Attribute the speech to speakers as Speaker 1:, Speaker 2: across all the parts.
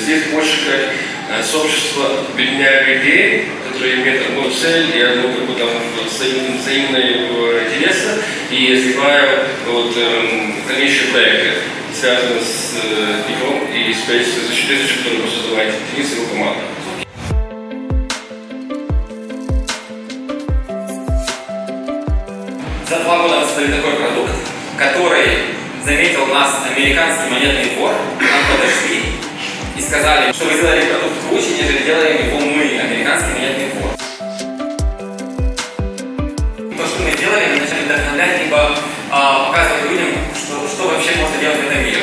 Speaker 1: здесь больше как сообщество объединяющих людей, которые имеют одну цель и одну как бы, там, взаимные интересы, и развивают вот, эм, дальнейшие проекты, связанные с э, игром и Space Research, который вы создаваете, Денис и его команда.
Speaker 2: За два года создали такой продукт, который заметил нас американский монетный двор, нам подошли и сказали, что вы сделали продукт круче, нежели делаем его мы, американский монетный двор. То, что мы сделали, мы начали вдохновлять, либо а, показывать людям, что, что вообще можно делать в этом мире.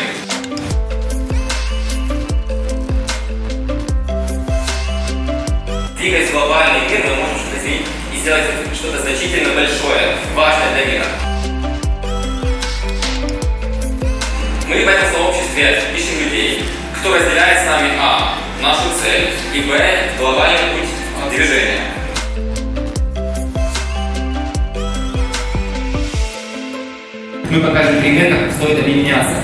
Speaker 2: Двигаясь в глобальный мир, мы можем что-то изменить и сделать что-то значительно большое, важное для мира. Мы в этом сообществе кто разделяет с нами А. нашу цель и Б. глобальный путь движения. Мы покажем пример, как стоит объединяться.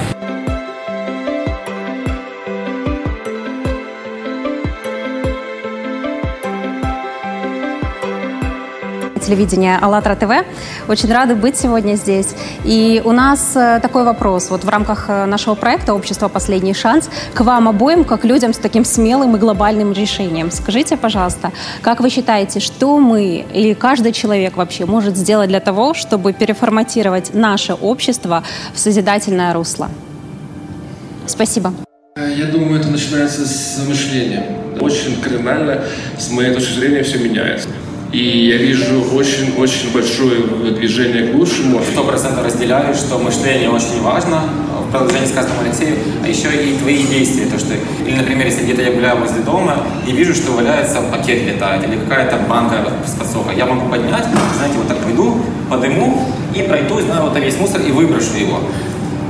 Speaker 3: Телевидения АЛЛАТРА ТВ. Очень рады быть сегодня здесь. И у нас э, такой вопрос. Вот в рамках э, нашего проекта «Общество. Последний шанс» к вам обоим, как людям с таким смелым и глобальным решением. Скажите, пожалуйста, как вы считаете, что мы или каждый человек вообще может сделать для того, чтобы переформатировать наше общество в созидательное русло? Спасибо.
Speaker 1: Я думаю, это начинается с мышления. Очень кардинально, с моей точки зрения, все меняется. И я вижу очень-очень большое движение к лучшему.
Speaker 2: Сто процентов разделяю, что мышление очень важно, в продолжении сказанного Алексею, а еще и твои действия. То, что, или, например, если где-то я гуляю возле дома и вижу, что валяется пакет летает или какая-то банка с подсоха, я могу поднять, знаете, вот так пойду, подыму и пройду, знаю, вот есть мусор и выброшу его.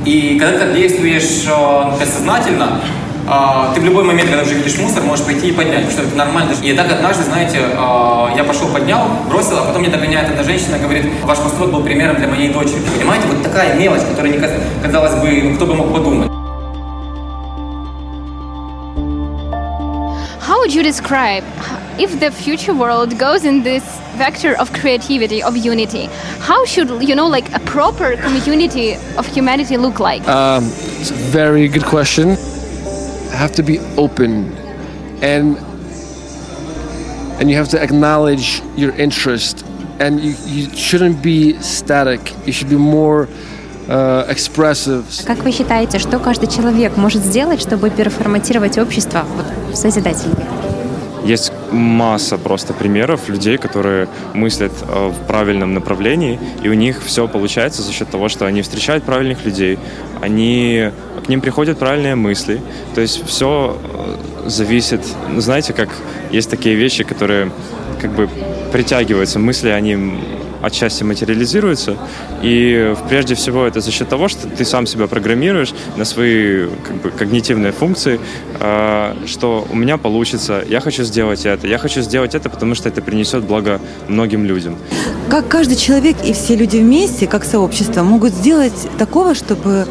Speaker 2: И когда ты действуешь э, сознательно, а, ты в любой момент, когда уже видишь мусор, можешь пойти и поднять, потому что это нормально. И так однажды, знаете, а, я пошел, поднял, бросил, а потом мне догоняет одна женщина, говорит, ваш поступок был примером для моей дочери. Понимаете, вот такая мелочь, которая не казалось бы, ну, кто бы мог подумать.
Speaker 4: How would you describe if the future world goes in this vector of creativity, of unity? How should, you know, like a proper community of humanity look like?
Speaker 5: Um, it's a very good question. Have to be open and and you have to acknowledge your interest and you, you shouldn't be static you should be more uh, expressive.
Speaker 3: Как вы считаете, что каждый человек может сделать, чтобы переформатировать общество вот, в созидательное?
Speaker 6: Масса просто примеров людей, которые мыслят э, в правильном направлении, и у них все получается за счет того, что они встречают правильных людей, они к ним приходят правильные мысли. То есть все э, зависит, знаете, как есть такие вещи, которые как бы притягиваются, мысли, они отчасти материализируются. И прежде всего это за счет того, что ты сам себя программируешь на свои как бы, когнитивные функции, э, что у меня получится, я хочу сделать это, я хочу сделать это, потому что это принесет благо многим людям.
Speaker 7: Как каждый человек и все люди вместе, как сообщество, могут сделать такого, чтобы Э,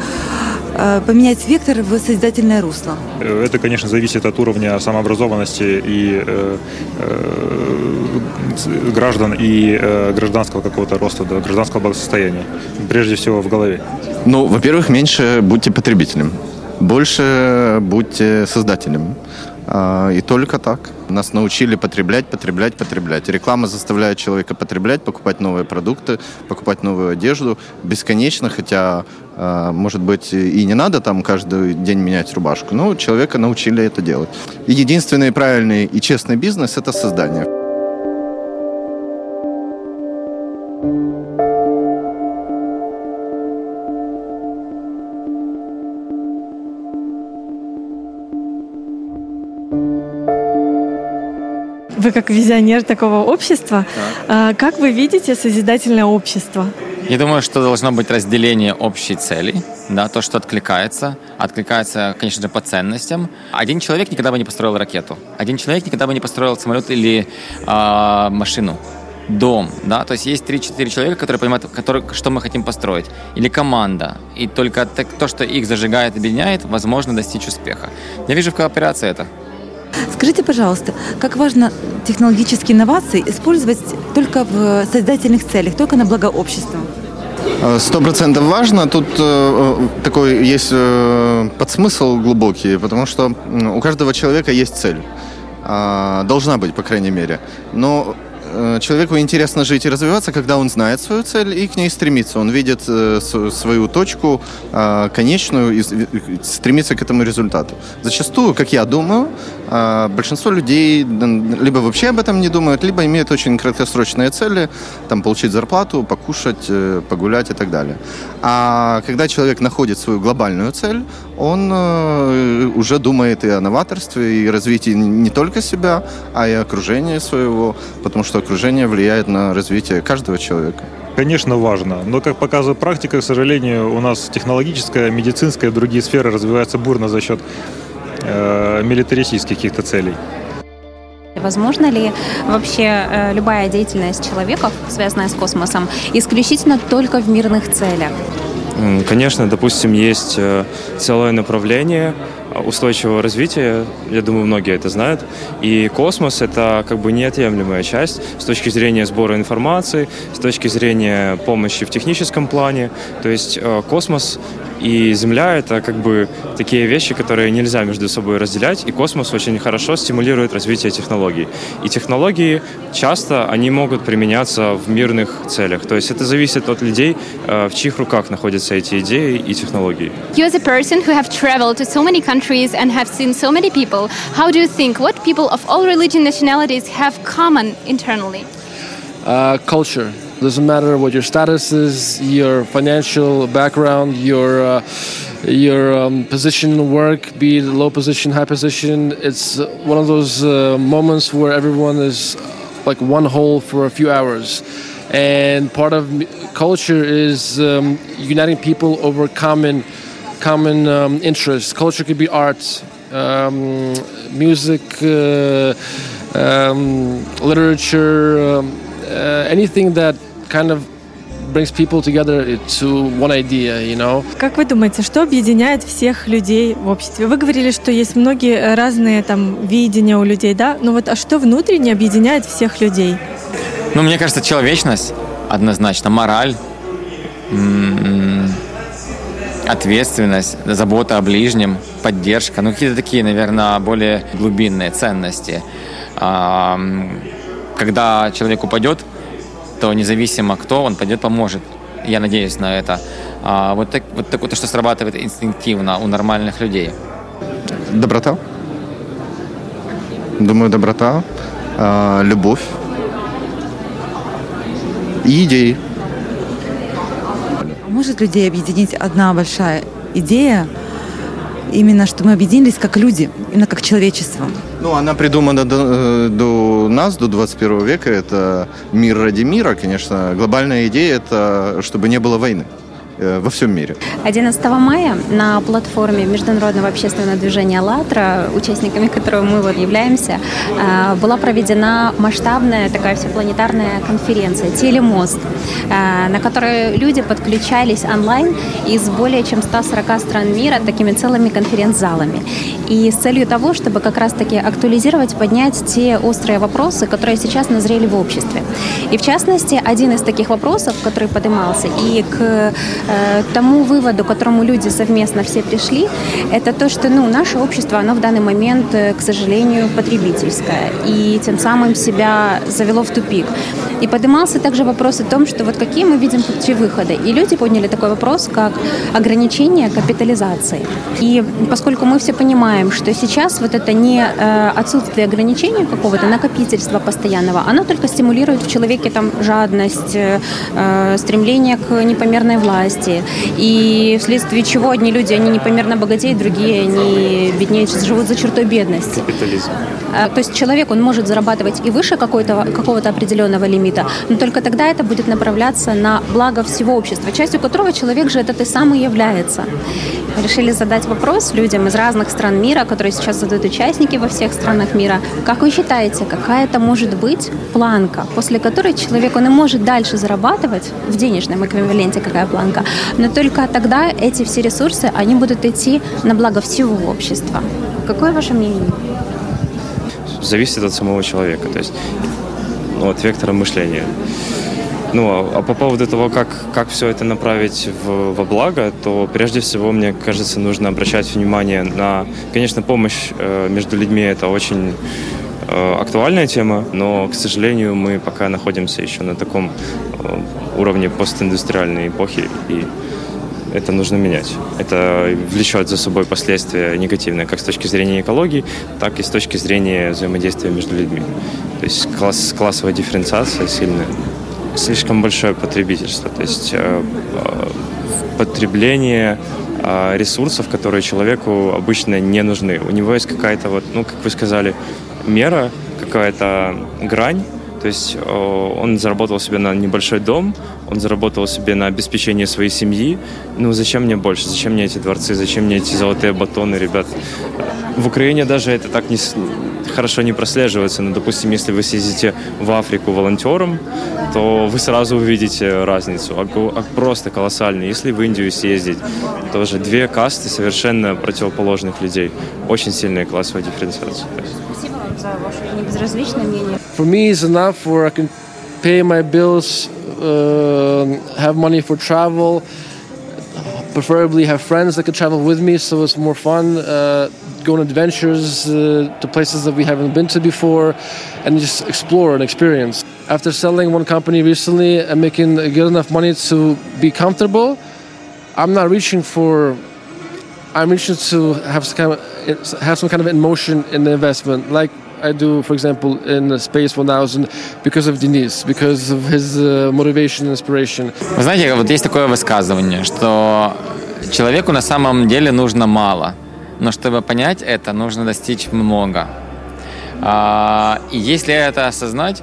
Speaker 7: поменять вектор в созидательное русло?
Speaker 8: Это, конечно, зависит от уровня самообразованности и э, э, граждан и э, гражданского какого-то роста, да, гражданского благосостояния. Прежде всего в голове.
Speaker 9: Ну, во-первых, меньше будьте потребителем, больше будьте создателем. А, и только так. Нас научили потреблять, потреблять, потреблять. Реклама заставляет человека потреблять, покупать новые продукты, покупать новую одежду бесконечно, хотя, может быть, и не надо там каждый день менять рубашку, но человека научили это делать. И единственный правильный и честный бизнес – это создание.
Speaker 7: Вы как визионер такого общества, так. как вы видите созидательное общество?
Speaker 2: Я думаю, что должно быть разделение общей цели, да, то, что откликается. Откликается, конечно же, по ценностям. Один человек никогда бы не построил ракету. Один человек никогда бы не построил самолет или э, машину. дом, да, то есть есть 3-4 человека, которые понимают, которые, что мы хотим построить, или команда, и только то, что их зажигает, объединяет, возможно достичь успеха. Я вижу в кооперации это.
Speaker 7: Скажите, пожалуйста, как важно технологические инновации использовать только в создательных целях, только на благо общества?
Speaker 9: Сто процентов важно. Тут э, такой есть э, подсмысл глубокий, потому что у каждого человека есть цель. Э, должна быть, по крайней мере. Но Э, человеку интересно жить и развиваться, когда он знает свою цель и к ней стремится. Он видит э, свою точку э, конечную и стремится к этому результату. Зачастую, как я думаю, большинство людей либо вообще об этом не думают, либо имеют очень краткосрочные цели, там, получить зарплату, покушать, погулять и так далее. А когда человек находит свою глобальную цель, он уже думает и о новаторстве, и развитии не только себя, а и окружения своего, потому что окружение влияет на развитие каждого человека.
Speaker 8: Конечно, важно. Но, как показывает практика, к сожалению, у нас технологическая, медицинская и другие сферы развиваются бурно за счет э, милитаристических каких-то целей.
Speaker 3: Возможно ли вообще э, любая деятельность человека, связанная с космосом, исключительно только в мирных целях?
Speaker 6: Конечно, допустим, есть э, целое направление устойчивого развития, я думаю, многие это знают, и космос — это как бы неотъемлемая часть с точки зрения сбора информации, с точки зрения помощи в техническом плане, то есть э, космос и Земля — это как бы такие вещи, которые нельзя между собой разделять, и космос очень хорошо стимулирует развитие технологий. И технологии часто, они могут применяться в мирных целях. То есть это зависит от людей, э, в чьих руках находятся эти идеи и технологии.
Speaker 4: You as a person who have traveled to so many countries and have seen so many people, how do you think what people of all religion nationalities have common internally?
Speaker 5: Uh, culture. Doesn't matter what your status is, your financial background, your uh, your um, position in work, be it low position, high position. It's one of those uh, moments where everyone is like one whole for a few hours. And part of culture is um, uniting people over common common um, interests. Culture could be art, um, music, uh, um, literature, um, uh, anything that kind of brings people together to one idea, you know.
Speaker 10: Как вы думаете, что объединяет всех людей в обществе? Вы говорили, что есть многие разные там видения у людей, да? Но вот а что внутренне объединяет всех людей?
Speaker 2: Ну, мне кажется, человечность однозначно, мораль, ответственность, забота о ближнем, поддержка, ну какие-то такие, наверное, более глубинные ценности. Когда человек упадет, то независимо кто, он пойдет поможет. Я надеюсь на это. А, вот, так, вот так вот, что срабатывает инстинктивно у нормальных людей.
Speaker 9: Доброта. Думаю, доброта, э, любовь и идеи.
Speaker 7: А может людей объединить одна большая идея, именно что мы объединились как люди, именно как человечество?
Speaker 9: Ну, она придумана до, э, до нас, до 21 века. Это мир ради мира, конечно. Глобальная идея – это чтобы не было войны. Э, во всем мире.
Speaker 3: 11 мая на платформе Международного общественного движения «АЛЛАТРА», участниками которого мы вот являемся, э, была проведена масштабная такая всепланетарная конференция «Телемост», э, на которой люди подключались онлайн из более чем 140 стран мира такими целыми конференц-залами. И с целью того, чтобы как раз-таки актуализировать, поднять те острые вопросы, которые сейчас назрели в обществе. И в частности, один из таких вопросов, который поднимался, и к тому выводу, к которому люди совместно все пришли, это то, что ну, наше общество, оно в данный момент, э, к сожалению, потребительское. И тем самым себя завело в тупик. И поднимался также вопрос о том, что вот какие мы видим пути выхода. И люди подняли такой вопрос, как ограничение капитализации. И поскольку мы все понимаем, что сейчас вот это не э, отсутствие ограничения какого-то накопительства постоянного, оно только стимулирует в человеке там жадность, стремление к непомерной власти, бедности, и вследствие чего одни люди, они непомерно богатеют, другие, они беднее, живут за чертой бедности.
Speaker 6: Капитализм.
Speaker 3: А, то есть человек, он может зарабатывать и выше какого-то какого определенного лимита, но только тогда это будет направляться на благо всего общества, частью которого человек же это и сам и является. Решили задать вопрос людям из разных стран мира, которые сейчас задают участники во всех странах мира. Как вы считаете, какая это может быть планка, после которой человек, он и может дальше зарабатывать в денежном эквиваленте, какая планка, но только тогда эти все ресурсы, они будут идти на благо всего общества. Какое ваше мнение?
Speaker 6: зависит от самого человека, то есть ну, от вектора мышления. Ну, а, а по поводу того, как, как все это направить в, во благо, то прежде всего, мне кажется, нужно обращать внимание на, конечно, помощь э, между людьми, это очень э, актуальная тема, но, к сожалению, мы пока находимся еще на таком э, уровне постиндустриальной эпохи, и это нужно менять. Это влечет за собой последствия негативные, как с точки зрения экологии, так и с точки зрения взаимодействия между людьми. То есть класс, классовая дифференциация сильная. Слишком большое потребительство, то есть э, э, потребление э, ресурсов, которые человеку обычно не нужны. У него есть какая-то вот, ну, как вы сказали, мера, какая-то грань, то есть э, он заработал себе на небольшой дом, он заработал себе на обеспечение своей семьи. Ну зачем мне больше? Зачем мне эти дворцы? Зачем мне эти золотые батоны, ребят? В Украине даже это так не, хорошо не прослеживается. Но, допустим, если вы съездите в Африку волонтером, то вы сразу увидите разницу. А, а просто колоссальный. Если в Индию съездить, тоже две касты совершенно противоположных людей. Очень сильная классовая дифференциация.
Speaker 3: за ваше небезразличное мнение.
Speaker 5: For me, it's enough where I can pay my bills, uh, have money for travel, preferably have friends that can travel with me so it's more fun. Uh, go on adventures uh, to places that we haven't been to before and just explore and experience. After selling one company recently and making good enough money to be comfortable, I'm not reaching for I'm reaching to have some kind of have some kind of emotion in the investment, like I do, for example, in Space 1000 because of Denise, because of his uh, motivation inspiration.
Speaker 2: Вы знаете, вот есть такое высказывание, что человеку на самом деле нужно мало, но чтобы понять это, нужно достичь много. А, и если это осознать,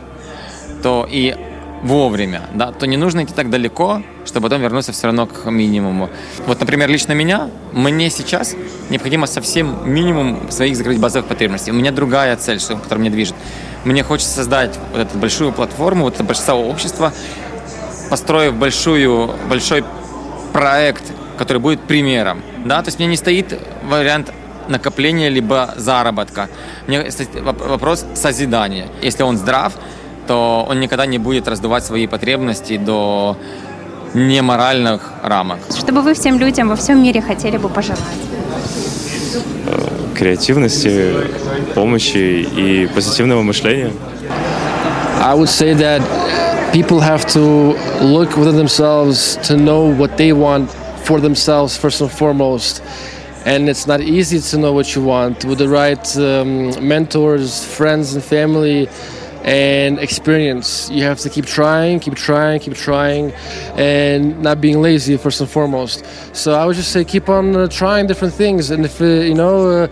Speaker 2: то и вовремя, да, то не нужно идти так далеко, чтобы потом вернуться все равно к минимуму. Вот, например, лично меня, мне сейчас необходимо совсем минимум своих закрыть базовых потребностей. У меня другая цель, которая меня движет. Мне хочется создать вот эту большую платформу, вот это большое общество, построив большую, большой проект, который будет примером. Да? То есть мне не стоит вариант накопления либо заработка. Мне стоит вопрос созидания. Если он здрав, то он никогда не будет раздувать свои потребности до неморальных рамок.
Speaker 3: Что бы вы всем людям во всем мире хотели бы пожелать?
Speaker 6: Креативности, помощи и позитивного мышления.
Speaker 5: I would say that people have to look within themselves to know what they want for themselves first and foremost. And it's not easy to know what you want. With the right um, mentors, friends, and family, and experience. You have to keep trying, keep trying, keep trying, and not being lazy first and foremost. So I would just say keep on uh, trying different things, and if uh, you know. Uh,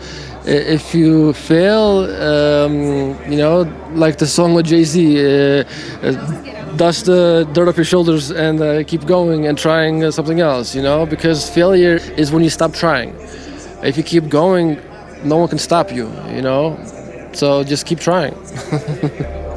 Speaker 5: if you fail, um, you know, like the song with Jay Z, uh, uh, dust the dirt off your shoulders and uh, keep going and trying something else, you know, because failure is when you stop trying. If you keep going, no one can stop you, you know. So just keep trying.